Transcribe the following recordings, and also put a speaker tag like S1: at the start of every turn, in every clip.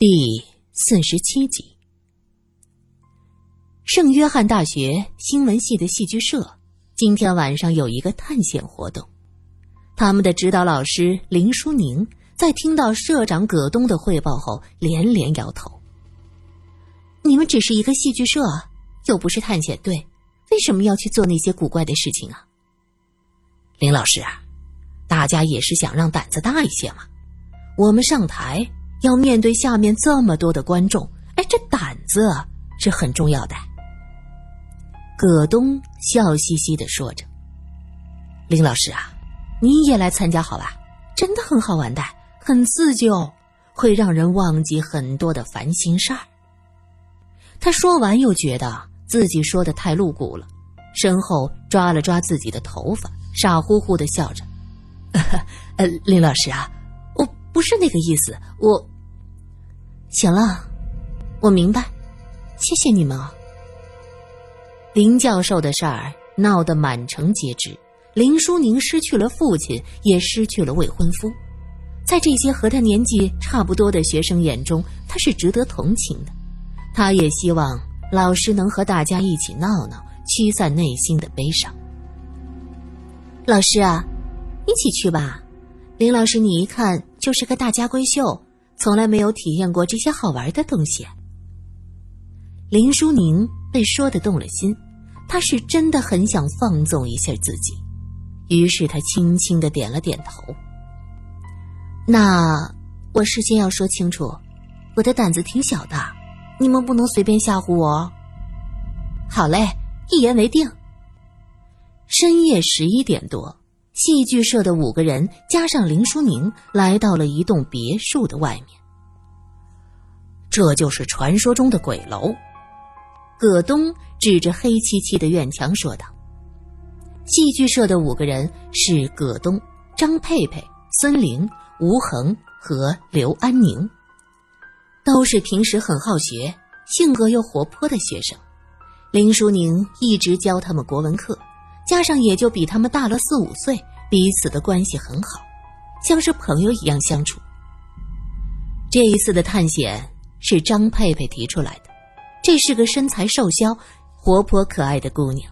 S1: 第四十七集，圣约翰大学新闻系的戏剧社今天晚上有一个探险活动。他们的指导老师林淑宁在听到社长葛东的汇报后，连连摇头：“你们只是一个戏剧社，又不是探险队，为什么要去做那些古怪的事情啊？”
S2: 林老师啊，大家也是想让胆子大一些嘛。我们上台。要面对下面这么多的观众，哎，这胆子是很重要的。
S1: 葛东笑嘻嘻的说着：“
S2: 林老师啊，你也来参加好吧？真的很好玩的，很自救，会让人忘记很多的烦心事儿。”
S1: 他说完，又觉得自己说的太露骨了，身后抓了抓自己的头发，傻乎乎的笑着：“
S2: 呃，林老师啊，我不是那个意思，我……”
S1: 行了，我明白，谢谢你们啊。林教授的事儿闹得满城皆知，林淑宁失去了父亲，也失去了未婚夫，在这些和他年纪差不多的学生眼中，他是值得同情的。他也希望老师能和大家一起闹闹，驱散内心的悲伤。老师啊，一起去吧。林老师，你一看就是个大家闺秀。从来没有体验过这些好玩的东西。林淑宁被说的动了心，她是真的很想放纵一下自己，于是她轻轻的点了点头。那我事先要说清楚，我的胆子挺小的，你们不能随便吓唬我。
S2: 好嘞，一言为定。
S1: 深夜十一点多。戏剧社的五个人加上林淑宁来到了一栋别墅的外面。
S2: 这就是传说中的鬼楼。
S1: 葛东指着黑漆漆的院墙说道：“戏剧社的五个人是葛东、张佩佩、孙玲、吴恒和刘安宁，都是平时很好学、性格又活泼的学生。林淑宁一直教他们国文课，加上也就比他们大了四五岁。”彼此的关系很好，像是朋友一样相处。这一次的探险是张佩佩提出来的，这是个身材瘦削、活泼可爱的姑娘。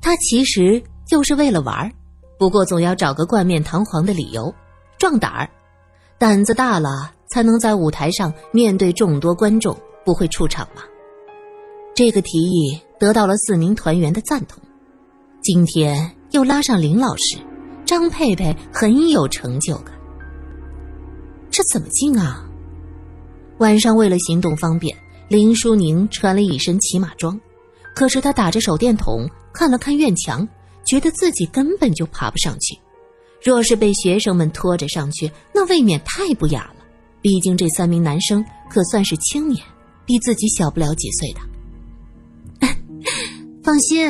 S1: 她其实就是为了玩儿不过总要找个冠冕堂皇的理由，壮胆儿，胆子大了才能在舞台上面对众多观众不会出场嘛。这个提议得到了四名团员的赞同。今天。又拉上林老师，张佩佩很有成就感。这怎么进啊？晚上为了行动方便，林淑宁穿了一身骑马装。可是她打着手电筒看了看院墙，觉得自己根本就爬不上去。若是被学生们拖着上去，那未免太不雅了。毕竟这三名男生可算是青年，比自己小不了几岁的。放心，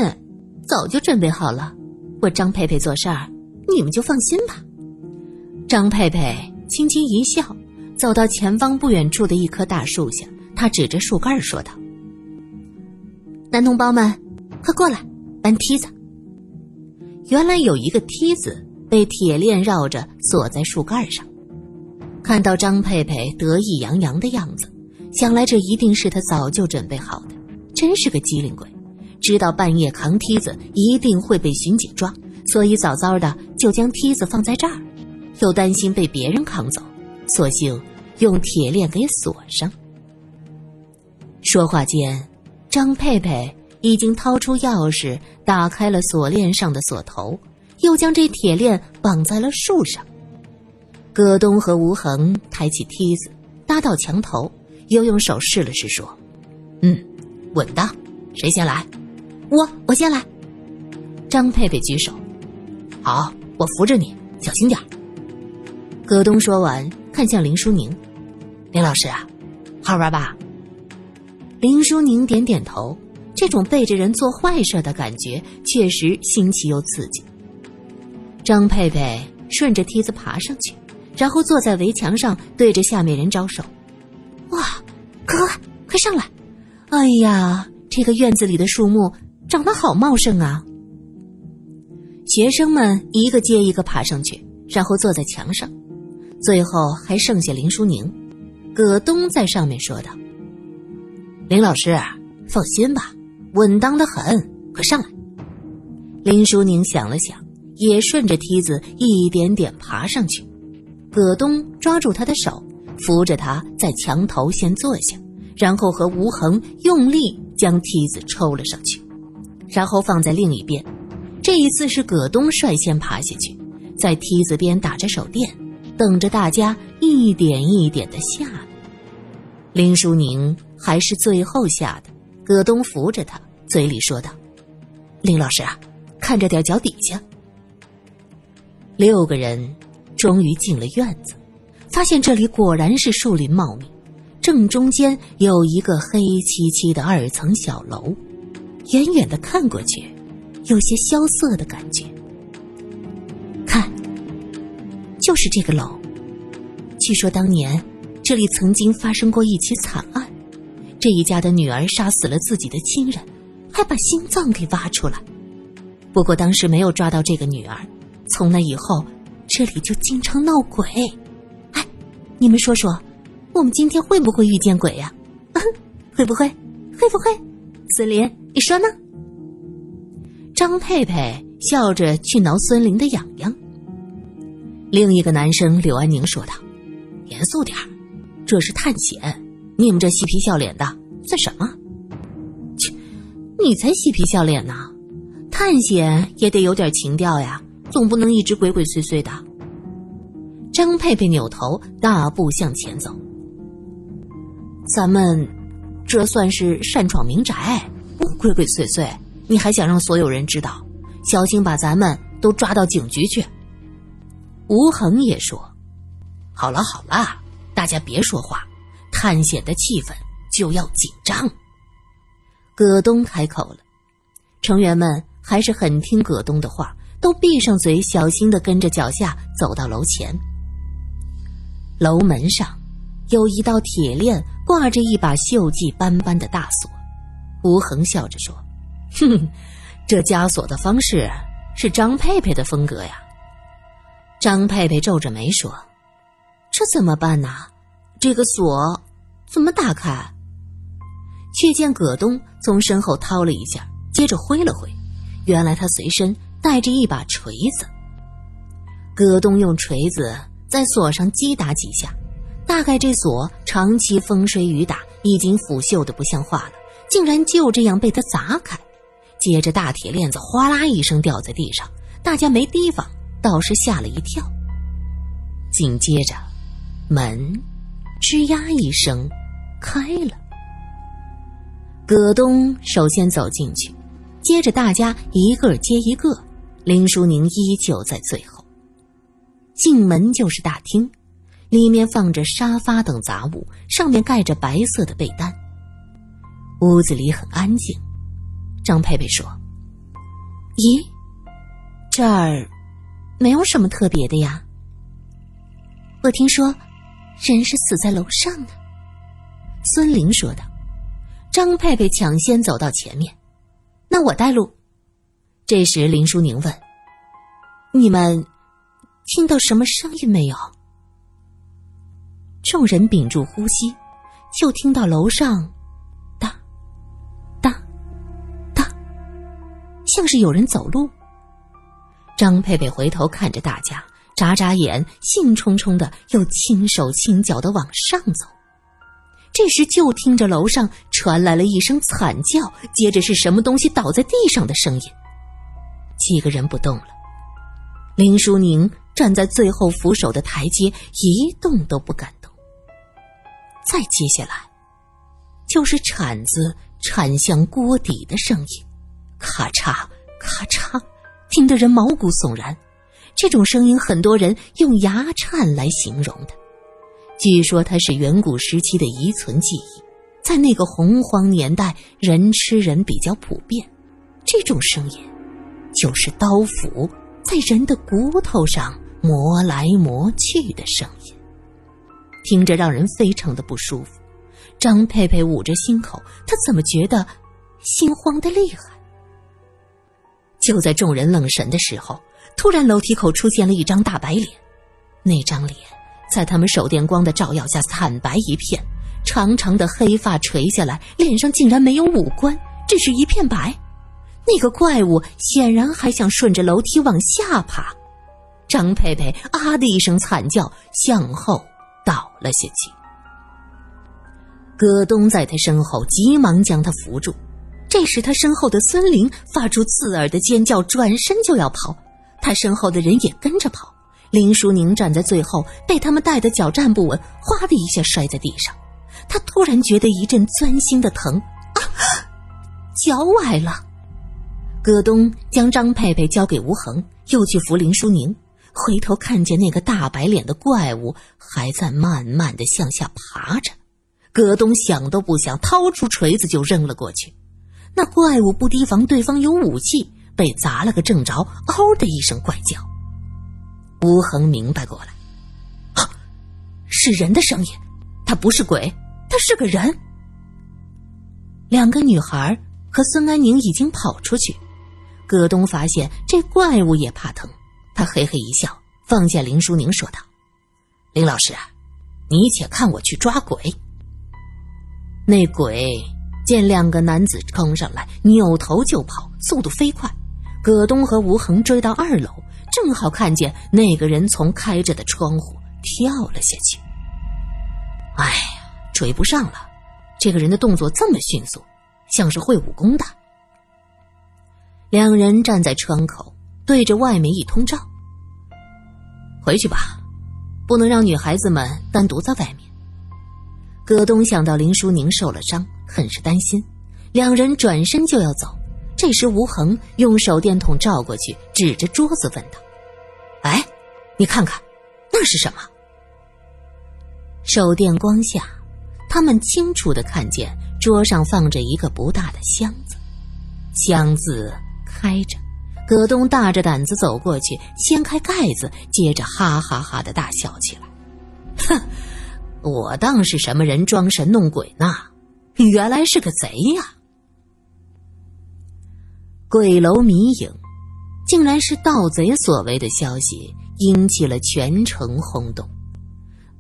S1: 早就准备好了。我张佩佩做事儿，你们就放心吧。张佩佩轻轻一笑，走到前方不远处的一棵大树下，他指着树干说道：“男同胞们，快过来，搬梯子。”原来有一个梯子被铁链绕着锁在树干上。看到张佩佩得意洋洋的样子，想来这一定是他早就准备好的，真是个机灵鬼。知道半夜扛梯子一定会被巡警抓，所以早早的就将梯子放在这儿，又担心被别人扛走，索性用铁链给锁上。说话间，张佩佩已经掏出钥匙打开了锁链上的锁头，又将这铁链绑在了树上。葛东和吴恒抬起梯子搭到墙头，又用手试了试，说：“
S2: 嗯，稳当。谁先来？”
S1: 我我先来，
S2: 张佩佩举手，好，我扶着你，小心点
S1: 葛东说完，看向林淑宁，
S2: 林老师啊，好玩吧？
S1: 林淑宁点点头，这种背着人做坏事的感觉确实新奇又刺激。张佩佩顺着梯子爬上去，然后坐在围墙上，对着下面人招手：“哇，快快快上来！哎呀，这个院子里的树木……”长得好茂盛啊！学生们一个接一个爬上去，然后坐在墙上，最后还剩下林淑宁。葛东在上面说道：“林老师，放心吧，稳当的很，快上来。”林淑宁想了想，也顺着梯子一点点爬上去。葛东抓住他的手，扶着他在墙头先坐下，然后和吴恒用力将梯子抽了上去，然后放在另一边。这一次是葛东率先爬下去，在梯子边打着手电，等着大家一点一点的下来。林淑宁还是最后下的，葛东扶着他，嘴里说道：“林老师啊。”看着点脚底下，六个人终于进了院子，发现这里果然是树林茂密，正中间有一个黑漆漆的二层小楼，远远的看过去，有些萧瑟的感觉。看，就是这个楼。据说当年这里曾经发生过一起惨案，这一家的女儿杀死了自己的亲人，还把心脏给挖出来。不过当时没有抓到这个女儿，从那以后，这里就经常闹鬼。哎，你们说说，我们今天会不会遇见鬼呀？会不会？会不会？孙林，你说呢？张佩佩笑着去挠孙林的痒痒。另一个男生柳安宁说道：“严肃点这是探险，你们这嬉皮笑脸的算什么？切，你才嬉皮笑脸呢！”探险也得有点情调呀，总不能一直鬼鬼祟祟的。张佩佩扭头大步向前走。咱们这算是擅闯民宅，鬼鬼祟祟。你还想让所有人知道，小心把咱们都抓到警局去。吴恒也说：“好了好了，大家别说话，探险的气氛就要紧张。”葛东开口了，成员们。还是很听葛东的话，都闭上嘴，小心的跟着脚下走到楼前。楼门上有一道铁链，挂着一把锈迹斑斑的大锁。吴恒笑着说：“哼，这加锁的方式是张佩佩的风格呀。”张佩佩皱着眉说：“这怎么办呢？这个锁怎么打开？”却见葛东从身后掏了一下，接着挥了挥。原来他随身带着一把锤子。葛东用锤子在锁上击打几下，大概这锁长期风吹雨打，已经腐朽的不像话了，竟然就这样被他砸开。接着大铁链子哗啦一声掉在地上，大家没提防，倒是吓了一跳。紧接着，门吱呀一声开了。葛东首先走进去。接着，大家一个接一个，林淑宁依旧在最后。进门就是大厅，里面放着沙发等杂物，上面盖着白色的被单。屋子里很安静。张佩佩说：“咦，这儿没有什么特别的呀？我听说人是死在楼上的。”孙玲说道。张佩佩抢先走到前面。那我带路。这时，林淑宁问：“你们听到什么声音没有？”众人屏住呼吸，就听到楼上“哒哒哒”，像是有人走路。张佩佩回头看着大家，眨眨眼，兴冲冲的又轻手轻脚的往上走。这时，就听着楼上传来了一声惨叫，接着是什么东西倒在地上的声音。几个人不动了，林淑宁站在最后扶手的台阶，一动都不敢。再接下来，就是铲子铲向锅底的声音，咔嚓咔嚓，听得人毛骨悚然。这种声音，很多人用牙颤来形容的。据说它是远古时期的遗存记忆，在那个洪荒年代，人吃人比较普遍，这种声音就是刀斧在人的骨头上磨来磨去的声音，听着让人非常的不舒服。张佩佩捂着心口，她怎么觉得心慌的厉害？就在众人愣神的时候，突然楼梯口出现了一张大白脸，那张脸。在他们手电光的照耀下惨白一片，长长的黑发垂下来，脸上竟然没有五官，只是一片白。那个怪物显然还想顺着楼梯往下爬。张佩佩啊的一声惨叫，向后倒了下去。葛东在他身后急忙将他扶住。这时，他身后的孙玲发出刺耳的尖叫，转身就要跑。他身后的人也跟着跑。林淑宁站在最后，被他们带的脚站不稳，哗的一下摔在地上。他突然觉得一阵钻心的疼，啊，脚崴了。葛东将张佩佩交给吴恒，又去扶林淑宁。回头看见那个大白脸的怪物还在慢慢的向下爬着，葛东想都不想，掏出锤子就扔了过去。那怪物不提防对方有武器，被砸了个正着，嗷的一声怪叫。吴恒明白过来，啊，是人的声音，他不是鬼，他是个人。两个女孩和孙安宁已经跑出去，葛东发现这怪物也怕疼。他嘿嘿一笑，放下林淑宁，说道：“林老师啊，你且看我去抓鬼。”那鬼见两个男子冲上来，扭头就跑，速度飞快。葛东和吴恒追到二楼，正好看见那个人从开着的窗户跳了下去。哎呀，追不上了！这个人的动作这么迅速，像是会武功的。两人站在窗口，对着外面一通照。回去吧，不能让女孩子们单独在外面。葛东想到林淑宁受了伤，很是担心。两人转身就要走，这时吴恒用手电筒照过去，指着桌子问道：“哎，你看看，那是什么？”手电光下，他们清楚的看见桌上放着一个不大的箱子，箱子开着。葛东大着胆子走过去，掀开盖子，接着哈哈哈的大笑起来。哼，我当是什么人装神弄鬼呢？原来是个贼呀！鬼楼迷影，竟然是盗贼所为的消息，引起了全城轰动。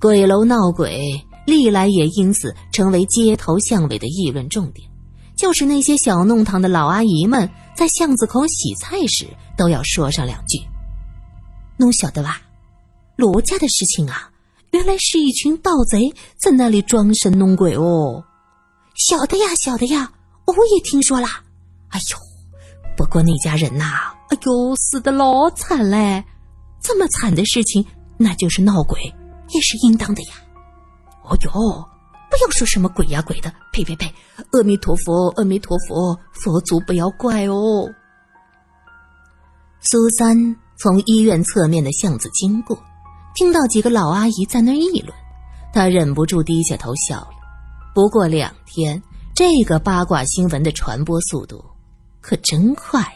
S1: 鬼楼闹鬼，历来也因此成为街头巷尾的议论重点。就是那些小弄堂的老阿姨们，在巷子口洗菜时都要说上两句。侬晓得吧？罗家的事情啊，原来是一群盗贼在那里装神弄鬼哦。晓得呀，晓得呀，我也听说啦。哎呦，不过那家人呐，哎呦，死的老惨嘞！这么惨的事情，那就是闹鬼，也是应当的呀。哦呦。不要说什么鬼呀鬼的，呸呸呸！阿弥陀佛，阿弥陀佛，佛祖不要怪哦。苏三从医院侧面的巷子经过，听到几个老阿姨在那议论，他忍不住低下头笑了。不过两天，这个八卦新闻的传播速度可真快呀！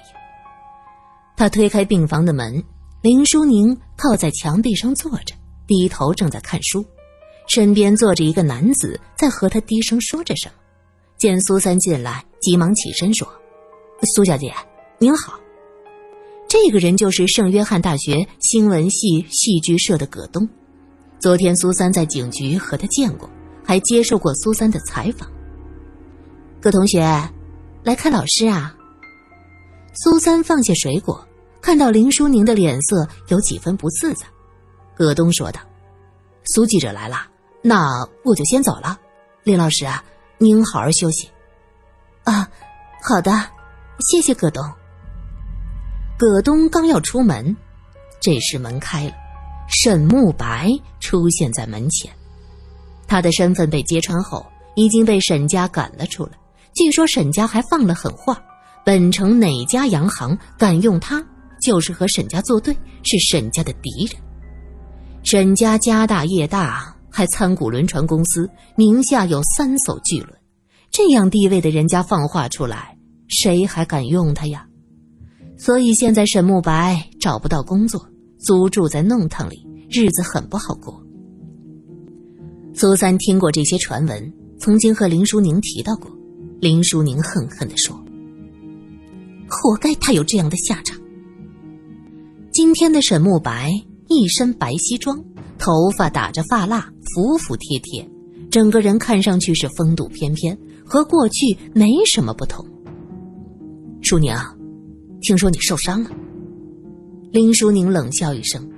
S1: 他推开病房的门，林淑宁靠在墙壁上坐着，低头正在看书。身边坐着一个男子，在和他低声说着什么。见苏三进来，急忙起身说：“苏小姐，您好。”这个人就是圣约翰大学新闻系戏剧社的葛东。昨天苏三在警局和他见过，还接受过苏三的采访。葛同学，来看老师啊。苏三放下水果，看到林淑宁的脸色有几分不自在。葛东说道：“苏记者来了。”那我就先走了，林老师啊，您好好休息。啊，好的，谢谢葛东。葛东刚要出门，这时门开了，沈慕白出现在门前。他的身份被揭穿后，已经被沈家赶了出来。据说沈家还放了狠话：本城哪家洋行敢用他，就是和沈家作对，是沈家的敌人。沈家家大业大。还参股轮船公司，名下有三艘巨轮，这样地位的人家放话出来，谁还敢用他呀？所以现在沈慕白找不到工作，租住在弄堂里，日子很不好过。苏三听过这些传闻，曾经和林淑宁提到过。林淑宁恨恨地说：“活该他有这样的下场。”今天的沈慕白一身白西装。头发打着发蜡，服服帖帖，整个人看上去是风度翩翩，和过去没什么不同。淑宁，听说你受伤了。林淑宁冷笑一声：“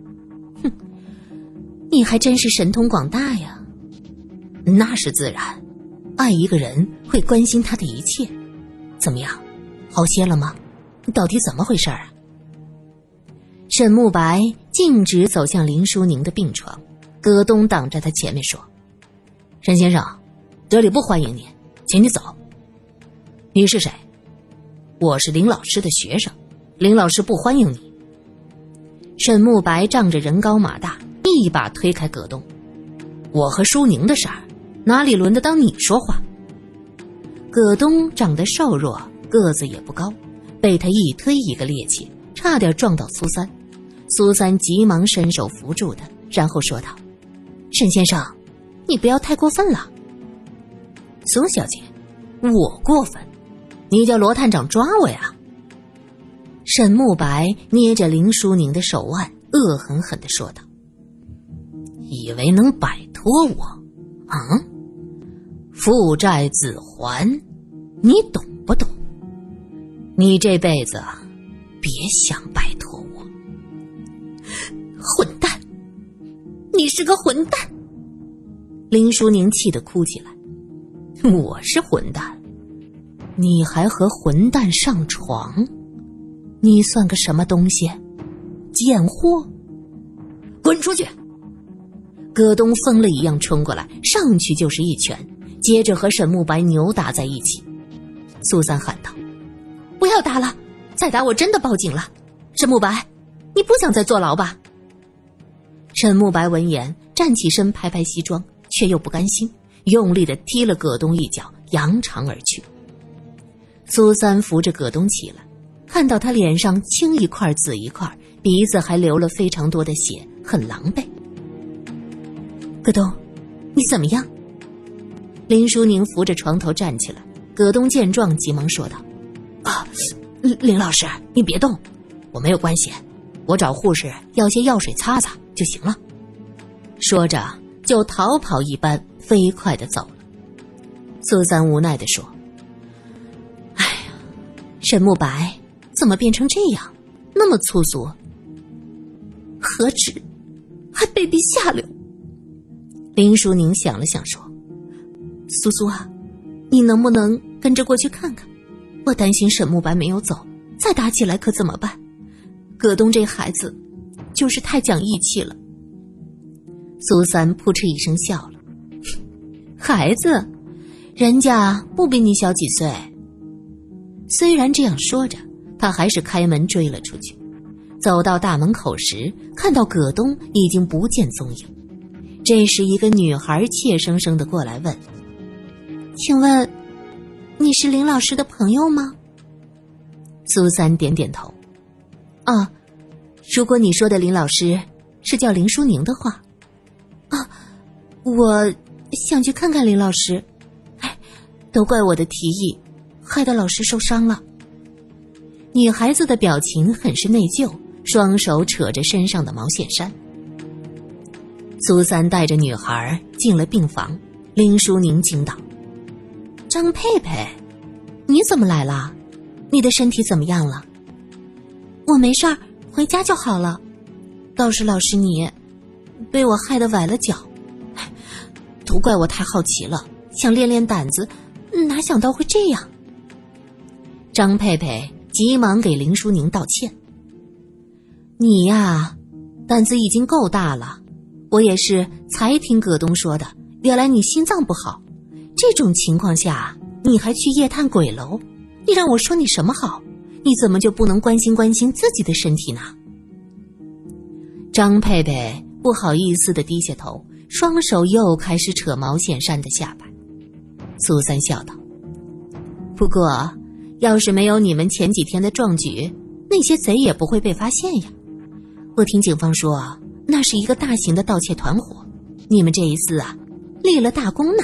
S1: 哼，你还真是神通广大呀。那是自然，爱一个人会关心他的一切。怎么样，好些了吗？到底怎么回事啊？”沈慕白径直走向林淑宁的病床，葛东挡在他前面说：“沈先生，这里不欢迎你，请你走。你是谁？我是林老师的学生，林老师不欢迎你。”沈慕白仗着人高马大，一把推开葛东：“我和舒宁的事儿，哪里轮得到你说话？”葛东长得瘦弱，个子也不高，被他一推一个趔趄，差点撞到苏三。苏三急忙伸手扶住他，然后说道：“沈先生，你不要太过分了。”苏小姐，我过分？你叫罗探长抓我呀？沈慕白捏着林淑宁的手腕，恶狠狠的说道：“以为能摆脱我？啊？父债子还，你懂不懂？你这辈子别想摆！混蛋！你是个混蛋！”林淑宁气得哭起来：“我是混蛋，你还和混蛋上床？”你算个什么东西？贱货！滚出去！葛东疯了一样冲过来，上去就是一拳，接着和沈慕白扭打在一起。苏三喊道：“不要打了，再打我真的报警了。”沈慕白，你不想再坐牢吧？沈慕白闻言站起身，拍拍西装，却又不甘心，用力的踢了葛东一脚，扬长而去。苏三扶着葛东起来。看到他脸上青一块紫一块，鼻子还流了非常多的血，很狼狈。葛东，你怎么样？林淑宁扶着床头站起来。葛东见状，急忙说道：“啊，林老师，你别动，我没有关系，我找护士要些药水擦擦就行了。”说着就逃跑一般飞快的走了。苏三无奈的说：“哎呀，沈慕白。”怎么变成这样，那么粗俗？何止，还卑鄙下流！林淑宁想了想说：“苏苏啊，你能不能跟着过去看看？我担心沈慕白没有走，再打起来可怎么办？葛东这孩子，就是太讲义气了。”苏三扑哧一声笑了：“孩子，人家不比你小几岁。虽然这样说着。”他还是开门追了出去，走到大门口时，看到葛东已经不见踪影。这时，一个女孩怯生生的过来问：“请问，你是林老师的朋友吗？”苏三点点头：“啊，如果你说的林老师是叫林淑宁的话，啊，我想去看看林老师。哎，都怪我的提议，害得老师受伤了。”女孩子的表情很是内疚，双手扯着身上的毛线衫。苏三带着女孩进了病房，林淑宁惊道：“张佩佩，你怎么来了？你的身体怎么样了？”“我没事儿，回家就好了。”“倒是老师你，被我害得崴了脚，都怪我太好奇了，想练练胆子，哪想到会这样。”张佩佩。急忙给林淑宁道歉。你呀，胆子已经够大了。我也是才听葛东说的，原来你心脏不好。这种情况下，你还去夜探鬼楼？你让我说你什么好？你怎么就不能关心关心自己的身体呢？张佩佩不好意思的低下头，双手又开始扯毛线衫的下摆。苏三笑道：“不过。”要是没有你们前几天的壮举，那些贼也不会被发现呀。我听警方说，那是一个大型的盗窃团伙。你们这一次啊，立了大功呢。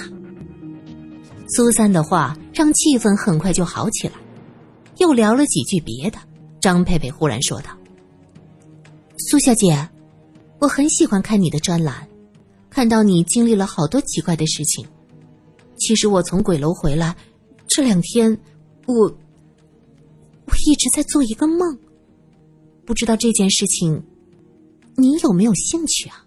S1: 苏三的话让气氛很快就好起来，又聊了几句别的。张佩佩忽然说道：“苏小姐，我很喜欢看你的专栏，看到你经历了好多奇怪的事情。其实我从鬼楼回来，这两天我我一直在做一个梦，不知道这件事情你有没有兴趣啊？